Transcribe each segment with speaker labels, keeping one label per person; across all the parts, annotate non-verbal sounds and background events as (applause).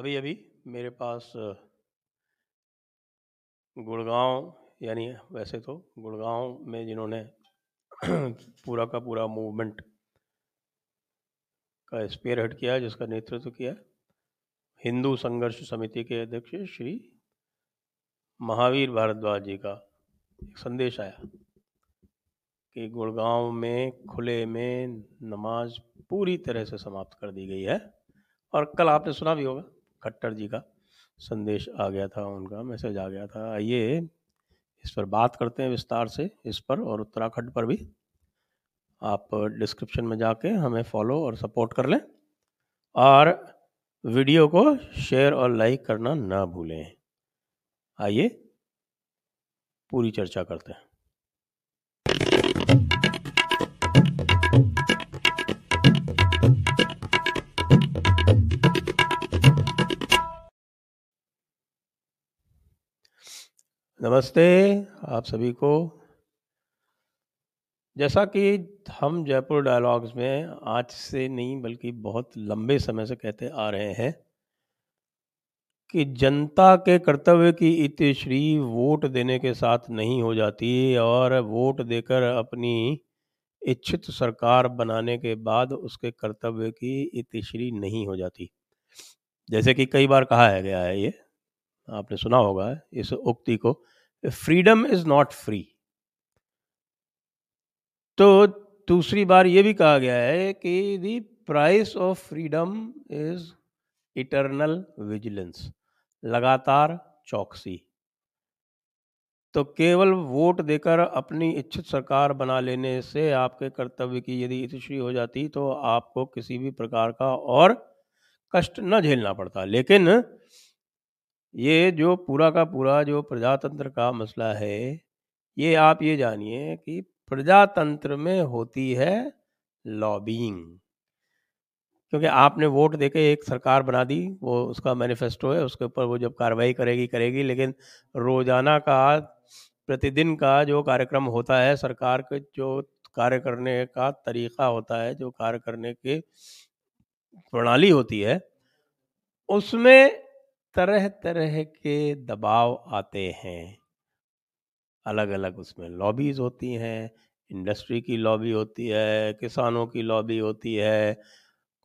Speaker 1: अभी अभी मेरे पास गुड़गांव, यानी वैसे तो गुड़गांव में जिन्होंने (clears throat) पूरा का पूरा मूवमेंट का स्पेयर हेड किया जिसका नेतृत्व किया हिंदू संघर्ष समिति के अध्यक्ष श्री महावीर भारद्वाज जी का एक संदेश आया कि गुड़गांव में, खुले में नमाज़ पूरी तरह से समाप्त कर दी गई है। और कल आपने सुना भी होगा। खट्टर जी का संदेश आ गया था, उनका मैसेज आ गया था। आइए, इस पर बात करते हैं विस्तार से, इस पर और उत्तराखंड पर भी। आप डिस्क्रिप्शन में जाके हमें फॉलो और सपोर्ट कर लें और वीडियो को शेयर और लाइक करना ना भूलें। आइए, पूरी चर्चा करते हैं। नमस्ते आप सभी को। जैसा कि हम जयपुर डायलॉग्स में आज से नहीं, बल्कि बहुत लंबे समय से कहते आ रहे हैं कि जनता के कर्तव्य की इतिश्री वोट देने के साथ नहीं हो जाती और वोट देकर अपनी इच्छित सरकार बनाने के बाद उसके कर्तव्य की इतिश्री नहीं हो जाती। जैसे कि कई बार कहा है गया है ये आपने सुना होगा इस उक्ति को फ्रीडम इज़ नॉट फ्री तो दूसरी बार ये भी कहा गया है कि the price of freedom is eternal vigilance लगातार चौकसी। तो केवल वोट देकर अपनी इच्छित सरकार बना लेने से आपके कर्तव्य की यदि इतिश्री हो जाती तो आपको किसी भी प्रकार का और कष्ट न झेलना पड़ता। लेकिन ये जो पूरा का पूरा जो प्रजातंत्र का मसला है, ये आप ये जानिए कि प्रजातंत्र में होती है लॉबिंग। क्योंकि आपने वोट देके एक सरकार बना दी, वो उसका मैनिफेस्टो है, उसके ऊपर वो जब कार्रवाई करेगी करेगी, लेकिन रोज़ाना का, प्रतिदिन का जो कार्यक्रम होता है, सरकार के जो कार्य करने का तरीका होता है, जो कार्य करने के प्रणाली होती है, उसमें तरह तरह के दबाव आते हैं। अलग अलग उसमें लॉबीज होती हैं, इंडस्ट्री की लॉबी होती है, किसानों की लॉबी होती है,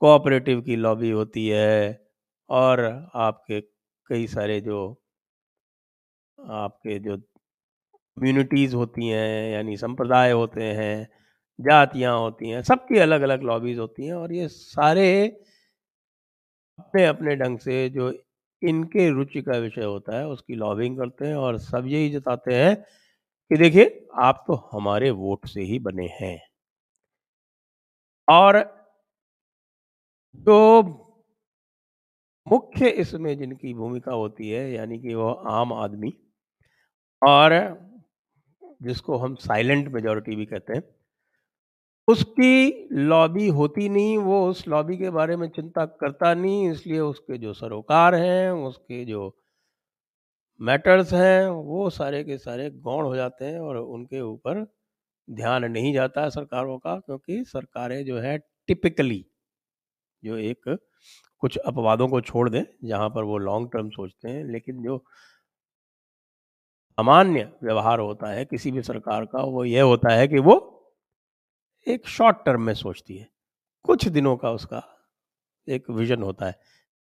Speaker 1: कोऑपरेटिव की लॉबी होती है और आपके कई सारे जो आपके जो कम्युनिटीज़ होती हैं, यानी संप्रदाय होते हैं, जातियाँ होती हैं, सबकी अलग अलग लॉबीज होती हैं और ये सारे अपने अपने ढंग से जो इनके रुचि का विषय होता है, उसकी लॉबिंग करते हैं और सब यही जताते हैं कि देखिए, आप तो हमारे वोट से ही बने हैं। और जो मुख्य इसमें जिनकी भूमिका होती है, यानी कि वो आम आदमी और जिसको हम साइलेंट मेजोरिटी भी कहते हैं उसकी लॉबी होती नहीं, वो उस लॉबी के बारे में चिंता करता नहीं, इसलिए उसके जो सरोकार हैं, उसके जो मैटर्स हैं, वो सारे के सारे गौण हो जाते हैं और उनके ऊपर ध्यान नहीं जाता है सरकारों का, क्योंकि सरकारें जो है टिपिकली जो एक कुछ अपवादों को छोड़ दें, जहाँ पर वो लॉन्ग टर्म सोचते हैं, लेकिन जो सामान्य व्यवहार होता है किसी भी सरकार का, वो ये होता है कि वो एक शॉर्ट टर्म में सोचती है। कुछ दिनों का उसका एक विजन होता है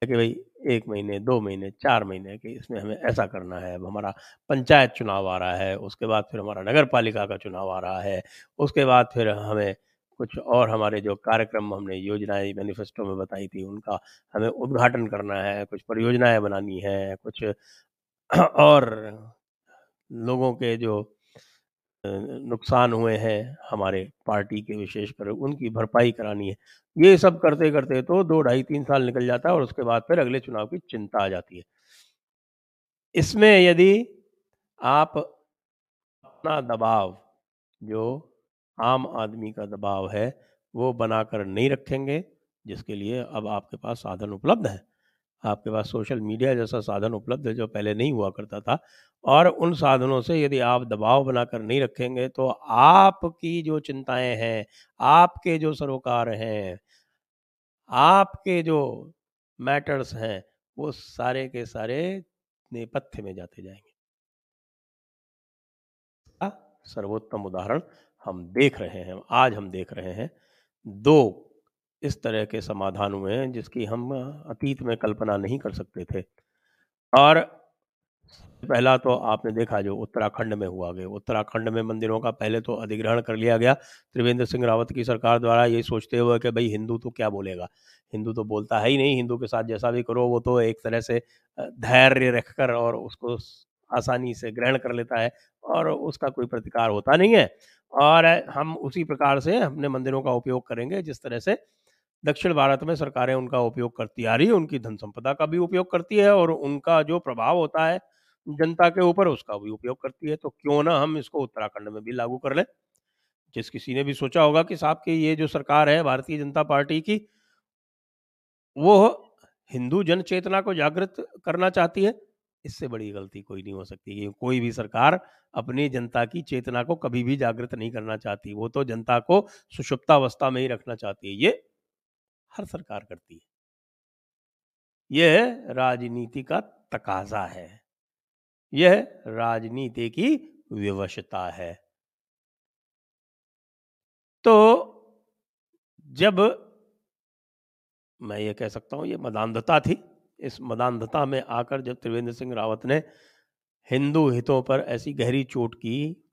Speaker 1: कि भाई, एक महीने, दो महीने, चार महीने के इसमें हमें ऐसा करना है, अब हमारा पंचायत चुनाव आ रहा है, उसके बाद फिर हमारा नगर पालिका का चुनाव आ रहा है, उसके बाद फिर हमें कुछ और हमारे जो कार्यक्रम हमने योजनाएँ मैनिफेस्टो में बताई थी, उनका हमें उद्घाटन करना है, कुछ परियोजनाएँ बनानी है, कुछ और लोगों के जो नुकसान हुए हैं हमारे पार्टी के विशेषकर उनकी भरपाई करानी है। ये सब करते करते तो दो ढाई तीन साल निकल जाता है और उसके बाद फिर अगले चुनाव की चिंता आ जाती है। इसमें यदि आप अपना दबाव, जो आम आदमी का दबाव है, वो बनाकर नहीं रखेंगे, जिसके लिए अब आपके पास साधन उपलब्ध है। आपके पास सोशल मीडिया जैसा साधन उपलब्ध है, जो पहले नहीं हुआ करता था। और उन साधनों से यदि आप दबाव बनाकर नहीं रखेंगे तो आपकी जो चिंताएँ हैं, आपके जो सरोकार हैं, आपके जो मैटर्स हैं, वो सारे के सारे नेपथ्य में जाते जाएँगे। सर्वोत्तम उदाहरण हम देख रहे हैं, आज हम देख रहे हैं, दो इस तरह के समाधान हुए हैं, जिसकी हम अतीत में कल्पना नहीं कर सकते थे। और पहला तो आपने देखा जो उत्तराखंड में हुआ गया। उत्तराखंड में मंदिरों का पहले तो अधिग्रहण कर लिया गया। त्रिवेंद्र सिंह रावत की सरकार द्वारा ये सोचते हुए कि भाई हिंदू तो क्या बोलेगा? हिंदू तो बोलता है ही नहीं, हिंदू के साथ जैसा भी करो, वो तो एक तरह से धैर्य रखकर और उसको आसानी से ग्रहण कर लेता है और उसका कोई प्रतिकार होता नहीं है। और हम उसी प्रकार से अपने मंदिरों का उपयोग करेंगे, जिस तरह से दक्षिण भारत में सरकारें उनका उपयोग करती आ रही है, उनकी धन संपदा का भी उपयोग करती है और उनका जो प्रभाव होता है, जनता के ऊपर उसका भी उपयोग करती है। तो क्यों ना हम इसको उत्तराखंड में भी लागू कर लें। जिस किसी ने भी सोचा होगा कि साहब की ये जो सरकार है, भारतीय जनता पार्टी की, वो हिंदू जन चेतना को जागृत करना चाहती है, इससे बड़ी गलती कोई नहीं हो सकती कि कोई भी सरकार अपनी जनता की चेतना को कभी भी जागृत नहीं करना चाहती। वो तो जनता को सुषुप्तावस्था में ही रखना चाहती है। ये हर सरकार करती है। यह राजनीति का तकाजा है। यह राजनीति की विवशता है। तो जब मैं ये कह सकता हूँ, ये मदानधता थी। इस मदानधता में आकर जब त्रिवेंद्र सिंह रावत ने हिंदू हितों पर ऐसी गहरी चोट की,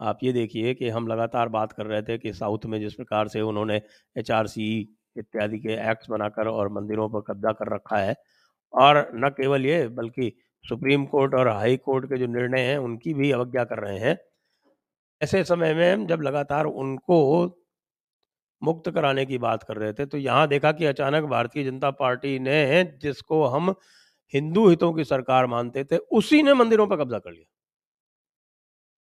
Speaker 1: आप ये देखिए कि हम लगातार बात कर रहे थे कि साउथ में जिस प्रकार से उन्होंने एचआरसी इत्यादि के एक्ट्स बनाकर और मंदिरों पर कब्जा कर रखा है। और न केवल ये, बल्कि सुप्रीम कोर्ट और हाई कोर्ट के जो निर्णय हैं, उनकी भी अवज्ञा कर रहे हैं। ऐसे समय में जब लगातार उनको मुक्त कराने की बात कर रहे थे तो यहाँ देखा कि अचानक भारतीय जनता पार्टी ने जिसको हम हिंदू हितों की सरकार मानते थे, उसी ने मंदिरों पर कब्जा कर लिया।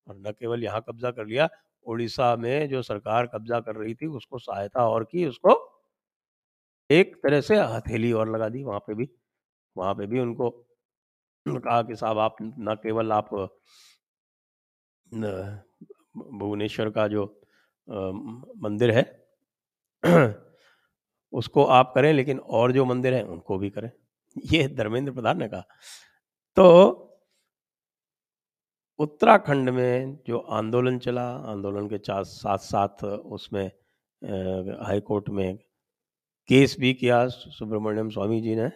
Speaker 1: और न केवल यहाँ कब्जा कर लिया उड़ीसा में जो सरकार कब्जा कर रही थी, उसको सहायता और की, उसको एक तरह से हथेली और लगा दी वहाँ पे भी। वहाँ पे भी उनको कहा कि साहब आप न केवल आप भुवनेश्वर का जो मंदिर है, उसको आप करें, लेकिन और जो मंदिर हैं, उनको भी करें। ये धर्मेंद्र प्रधान ने कहा। तो उत्तराखंड में जो आंदोलन चला, आंदोलन के साथ साथ उसमें हाई कोर्ट में केस भी किया सुब्रमण्यम स्वामी जी ने।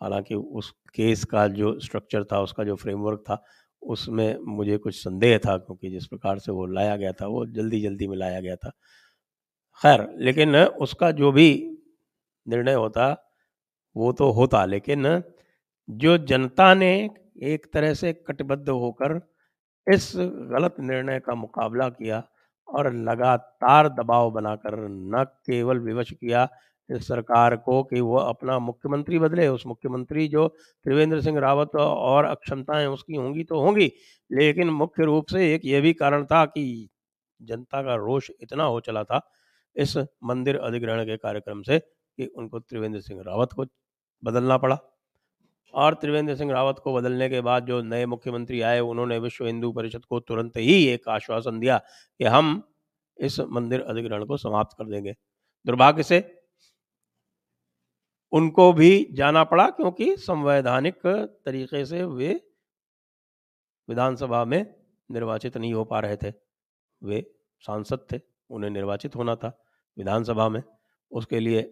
Speaker 1: हालाँकि उस केस का जो स्ट्रक्चर था, उसका जो फ्रेमवर्क था, उसमें मुझे कुछ संदेह था क्योंकि जिस प्रकार से वो लाया गया था, वो जल्दी जल्दी में लाया गया था। खैर, लेकिन उसका जो भी निर्णय होता, वो तो होता, लेकिन जो जनता ने एक तरह से कटिबद्ध होकर इस गलत निर्णय का मुकाबला किया और लगातार दबाव बनाकर न केवल विवश किया सरकार को कि वह अपना मुख्यमंत्री बदले, उस मुख्यमंत्री जो त्रिवेंद्र सिंह रावत और अक्षमताएँ उसकी होंगी तो होंगी, लेकिन मुख्य रूप से एक ये भी कारण था कि जनता का रोष इतना हो चला था इस मंदिर अधिग्रहण के कार्यक्रम से कि उनको त्रिवेंद्र सिंह रावत को बदलना पड़ा। और त्रिवेंद्र सिंह रावत को बदलने के बाद जो नए मुख्यमंत्री आए, उन्होंने विश्व हिंदू परिषद को तुरंत ही एक आश्वासन दिया कि हम इस मंदिर अधिग्रहण को समाप्त कर देंगे। दुर्भाग्य से उनको भी जाना पड़ा क्योंकि संवैधानिक तरीके से वे विधानसभा में निर्वाचित नहीं हो पा रहे थे। वे सांसद थे, उन्हें निर्वाचित होना था विधानसभा में। उसके लिए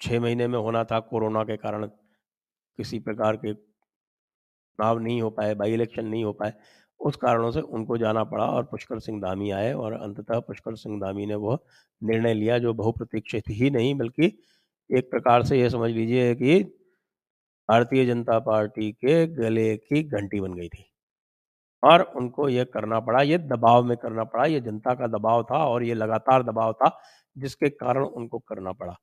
Speaker 1: छः महीने में होना था, कोरोना के कारण किसी प्रकार के चुनाव नहीं हो पाए, बाई इलेक्शन नहीं हो पाए। उस कारणों से उनको जाना पड़ा और पुष्कर सिंह धामी आए और अंततः पुष्कर सिंह धामी ने वह निर्णय लिया जो बहुप्रतीक्षित ही नहीं बल्कि एक प्रकार से यह समझ लीजिए कि भारतीय जनता पार्टी के गले की घंटी बन गई थी। और उनको ये करना पड़ा, ये दबाव में करना पड़ा, ये जनता का दबाव था और ये लगातार दबाव था, जिसके कारण उनको करना पड़ा।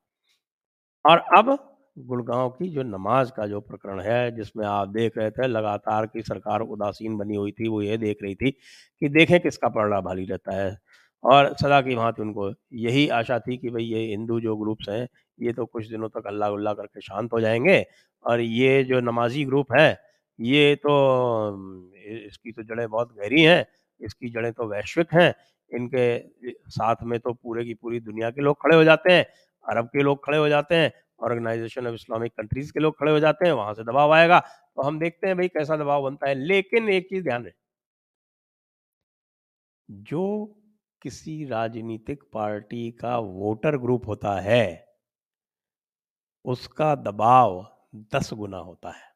Speaker 1: और अब गुड़गांव की जो नमाज़ का जो प्रकरण है, जिसमें आप देख रहे थे, लगातार की सरकार उदासीन बनी हुई थी, वो ये देख रही थी कि देखें किसका पलड़ा भारी रहता है। और सदा की भांति उनको यही आशा थी कि भाई ये हिंदू जो ग्रुप्स हैं, ये तो कुछ दिनों तक अल्लाह उल्लाह करके शांत हो जाएँगे। और ये जो नमाजी ग्रुप है, ये तो इसकी तो जड़ें बहुत गहरी हैं, इसकी जड़ें तो वैश्विक हैं। इनके साथ में तो पूरे की पूरी दुनिया के लोग खड़े हो जाते हैं, अरब के लोग खड़े हो जाते हैं ऑर्गेनाइजेशन ऑफ़ इस्लामिक कंट्रीज़ के लोग खड़े हो जाते हैं, वहाँ से दबाव आएगा। तो हम देखते हैं भाई कैसा दबाव बनता है। लेकिन एक चीज़ ध्यान रहे। जो किसी राजनीतिक पार्टी का वोटर ग्रुप होता है, उसका दबाव दस गुना होता है।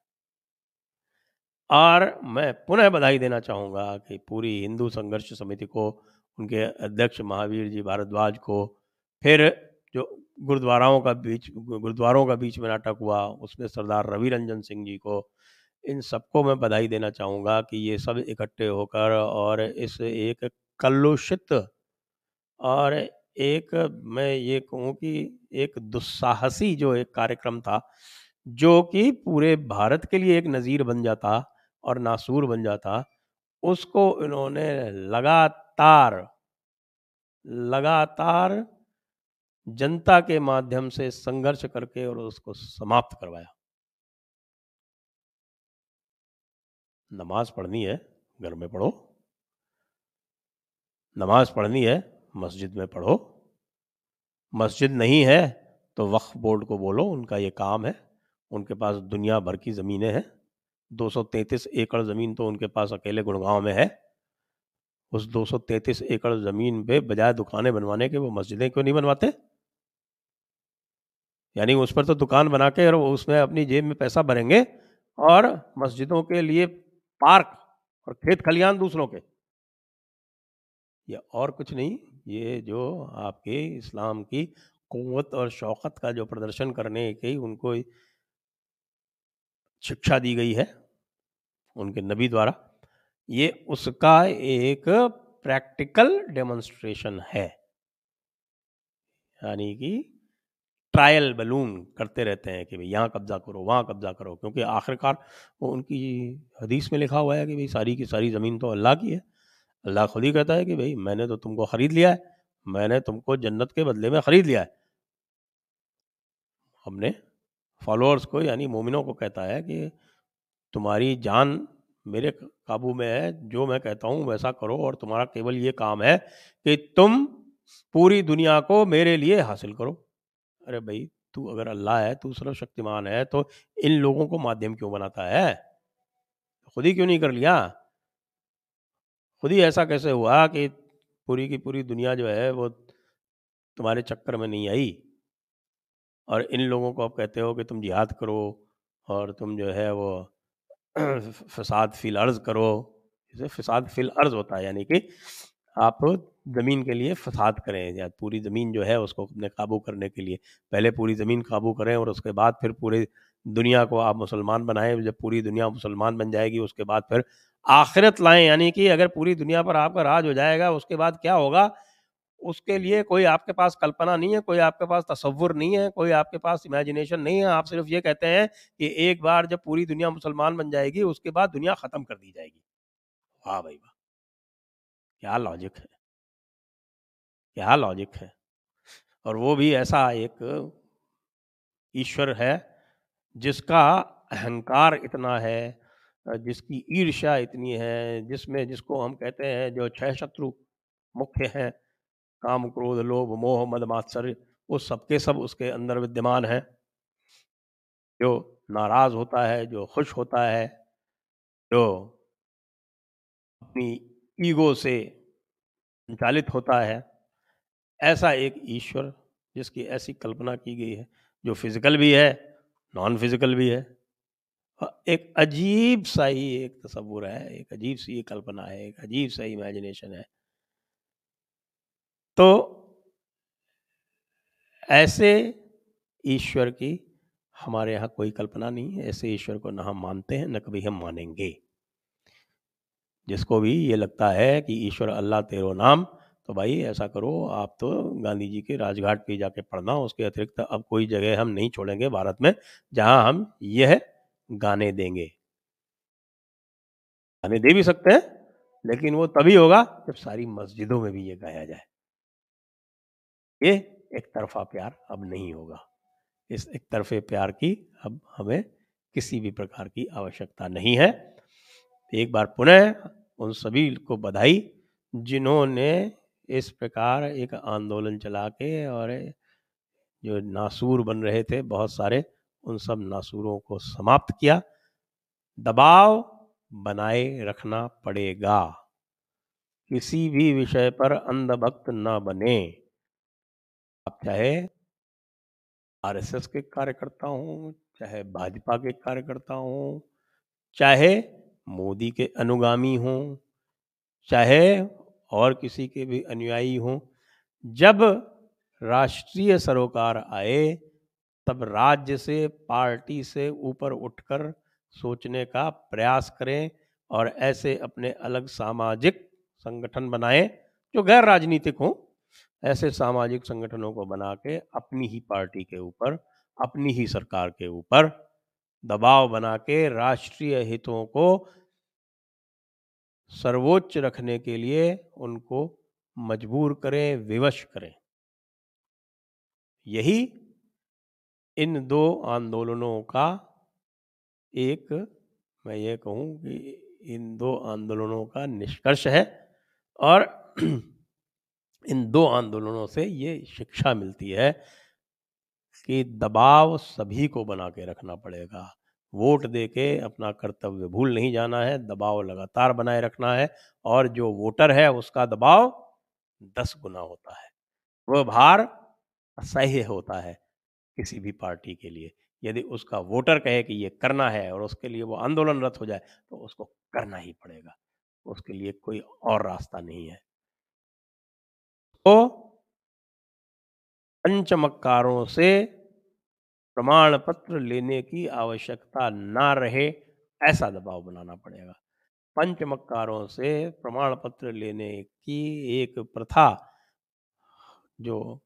Speaker 1: और मैं पुनः बधाई देना चाहूँगा कि पूरी हिंदू संघर्ष समिति को, उनके अध्यक्ष महावीर जी भारद्वाज को, फिर जो गुरुद्वाराओं का बीच, गुरुद्वारों का बीच में नाटक हुआ, उसमें सरदार रवि रंजन सिंह जी को, इन सबको मैं बधाई देना चाहूँगा कि ये सब इकट्ठे होकर और इस एक कलुषित और एक मैं ये कहूँ कि एक दुस्साहसी जो एक कार्यक्रम था, जो कि पूरे भारत के लिए एक नज़ीर बन जाता और नासूर बन जाता, उसको इन्होंने लगातार लगातार जनता के माध्यम से संघर्ष करके और उसको समाप्त करवाया। नमाज़ पढ़नी है, घर में पढ़ो। नमाज़ पढ़नी है मस्जिद में पढ़ो। मस्जिद नहीं है तो वक्फ बोर्ड को बोलो, उनका ये काम है। उनके पास दुनिया भर की ज़मीनें हैं। 233 एकड़ ज़मीन तो उनके पास अकेले गुड़गांव में है। उस 233 एकड़ ज़मीन पे बजाय दुकानें बनवाने के वो मस्जिदें क्यों नहीं बनवाते? यानी उस पर तो दुकान बना के और उसमें अपनी जेब में पैसा भरेंगे और मस्जिदों के लिए पार्क और खेत खलियान दूसरों के। ये और कुछ नहीं? ये जो आपके इस्लाम की कुत और शौकत का जो प्रदर्शन करने की उनको शिक्षा दी गई है, उनके नबी द्वारा, ये उसका एक प्रैक्टिकल डेमोन्स्ट्रेशन है। यानी कि ट्रायल बलून करते रहते हैं कि भाई यहाँ कब्जा करो, वहाँ कब्जा करो, क्योंकि आखिरकार वो उनकी हदीस में लिखा हुआ है कि भाई सारी की सारी ज़मीन तो अल्लाह की है। अल्लाह खुद ही कहता है कि भाई, मैंने तो तुमको ख़रीद लिया है, मैंने तुमको जन्नत के बदले में ख़रीद लिया है। हमने फॉलोअर्स को, यानी मोमिनों को कहता है कि तुम्हारी जान मेरे काबू में है, जो मैं कहता हूँ वैसा करो और तुम्हारा केवल ये काम है कि तुम पूरी दुनिया को मेरे लिए हासिल करो। अरे भाई, तू अगर अल्लाह है, तू सर्वशक्तिमान है तो इन लोगों को माध्यम क्यों बनाता है? खुद ही क्यों नहीं कर लिया? खुद ही ऐसा कैसे हुआ कि पूरी की पूरी दुनिया जो है वो तुम्हारे चक्कर में नहीं आई? और इन लोगों को आप कहते हो कि तुम जिहाद करो और तुम जो है वो (clears throat) फसाद फिल अर्ज़ करो। इसे फसाद फिल अर्ज़ होता है, यानी कि आप ज़मीन के लिए फसाद करें या पूरी ज़मीन जो है उसको अपने काबू करने के लिए। पहले पूरी ज़मीन काबू करें और उसके बाद फिर पूरे दुनिया को आप मुसलमान बनाएँ, जब पूरी दुनिया मुसलमान बन जाएगी, उसके बाद फिर आखिरत लाएँ। यानी कि अगर पूरी दुनिया पर आपका राज हो जाएगा, उसके बाद क्या होगा? उसके लिए कोई आपके पास कल्पना नहीं है, कोई आपके पास तस्वुर नहीं है, कोई आपके पास इमेजिनेशन नहीं है। आप सिर्फ़ ये कहते हैं कि एक बार जब पूरी दुनिया मुसलमान बन जाएगी, उसके बाद दुनिया ख़त्म कर दी जाएगी। वाह भाई वाह। क्या लॉजिक है? क्या लॉजिक है? और वो भी ऐसा एक ईश्वर है जिसका अहंकार इतना है जिसकी ईर्ष्या इतनी है, जिसमें जिसको हम कहते हैं जो छह शत्रु मुख्य हैं, काम, क्रोध, लोभ, मोह, मद, मात्सर्य, वो सबके सब उसके अंदर विद्यमान हैं। जो नाराज़ होता है, जो खुश होता है, जो अपनी ईगो से संचालित होता है, ऐसा एक ईश्वर जिसकी ऐसी कल्पना की गई है, जो फ़िज़िकल भी है नॉन फ़िज़िकल भी है। एक अजीब सा ही एक तस्वुर है, एक अजीब सी कल्पना है, एक अजीब सा इमेजिनेशन है। तो ऐसे ईश्वर की हमारे यहाँ कोई कल्पना नहीं है। ऐसे ईश्वर को ना हम मानते हैं, न कभी हम मानेंगे। जिसको भी ये लगता है कि ईश्वर अल्लाह तेरो नाम तो भाई ऐसा करो, आप तो गांधी जी के राजघाट पे जाके पढ़ना, उसके अतिरिक्त अब कोई जगह हम नहीं छोड़ेंगे भारत में, जहाँ हम यह गाने देंगे। गाने दे भी सकते हैं, लेकिन वो तभी होगा जब सारी मस्जिदों में भी ये गाया जाए। ये एक तरफा प्यार अब नहीं होगा। इस एक तरफे प्यार की अब हमें किसी भी प्रकार की आवश्यकता नहीं है। एक बार पुनः उन सभी को बधाई, जिन्होंने इस प्रकार एक आंदोलन चला के और जो नासूर बन रहे थे, बहुत सारे, उन सब नासूरों को समाप्त किया। दबाव बनाए रखना पड़ेगा। किसी भी विषय पर अंधभक्त न बने। आप चाहे आरएसएस के कार्यकर्ता हूँ, चाहे भाजपा के कार्यकर्ता हूँ, चाहे मोदी के अनुगामी हों, चाहे और किसी के भी अनुयायी हों। जब राष्ट्रीय सरोकार आए, तब राज्य से, पार्टी से ऊपर उठकर सोचने का प्रयास करें और ऐसे अपने अलग सामाजिक संगठन बनाएँ, जो गैर राजनीतिक हों। ऐसे सामाजिक संगठनों को बना के अपनी ही पार्टी के ऊपर, अपनी ही सरकार के ऊपर दबाव बना के राष्ट्रीय हितों को सर्वोच्च रखने के लिए उनको मजबूर करें, विवश करें। यही इन दो आंदोलनों का एक, मैं ये कहूँ कि इन दो आंदोलनों का निष्कर्ष है और (clears throat) इन दो आंदोलनों से ये शिक्षा मिलती है कि दबाव सभी को बना के रखना पड़ेगा। वोट दे के अपना कर्तव्य भूल नहीं जाना है, दबाव लगातार बनाए रखना है और जो वोटर है उसका दबाव दस गुना होता है। वह भार असह्य होता है किसी भी पार्टी के लिए। यदि उसका वोटर कहे कि ये करना है और उसके लिए वो आंदोलनरत हो जाए तो उसको करना ही पड़ेगा। उसके लिए कोई और रास्ता नहीं है। तो पंचमक्कारों से प्रमाण पत्र लेने की आवश्यकता ना रहे, ऐसा दबाव बनाना पड़ेगा। पंचमक्कारों से प्रमाण पत्र लेने की एक प्रथा जो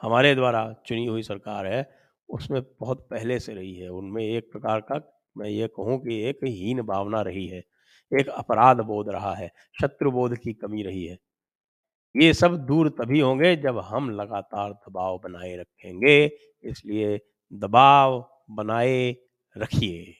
Speaker 1: हमारे द्वारा चुनी हुई सरकार है, उसमें बहुत पहले से रही है। उनमें एक प्रकार का, मैं ये कहूँ कि एक हीन भावना रही है, एक अपराध बोध रहा है, शत्रु बोध की कमी रही है। ये सब दूर तभी होंगे जब हम लगातार दबाव बनाए रखेंगे, इसलिए दबाव बनाए रखिए।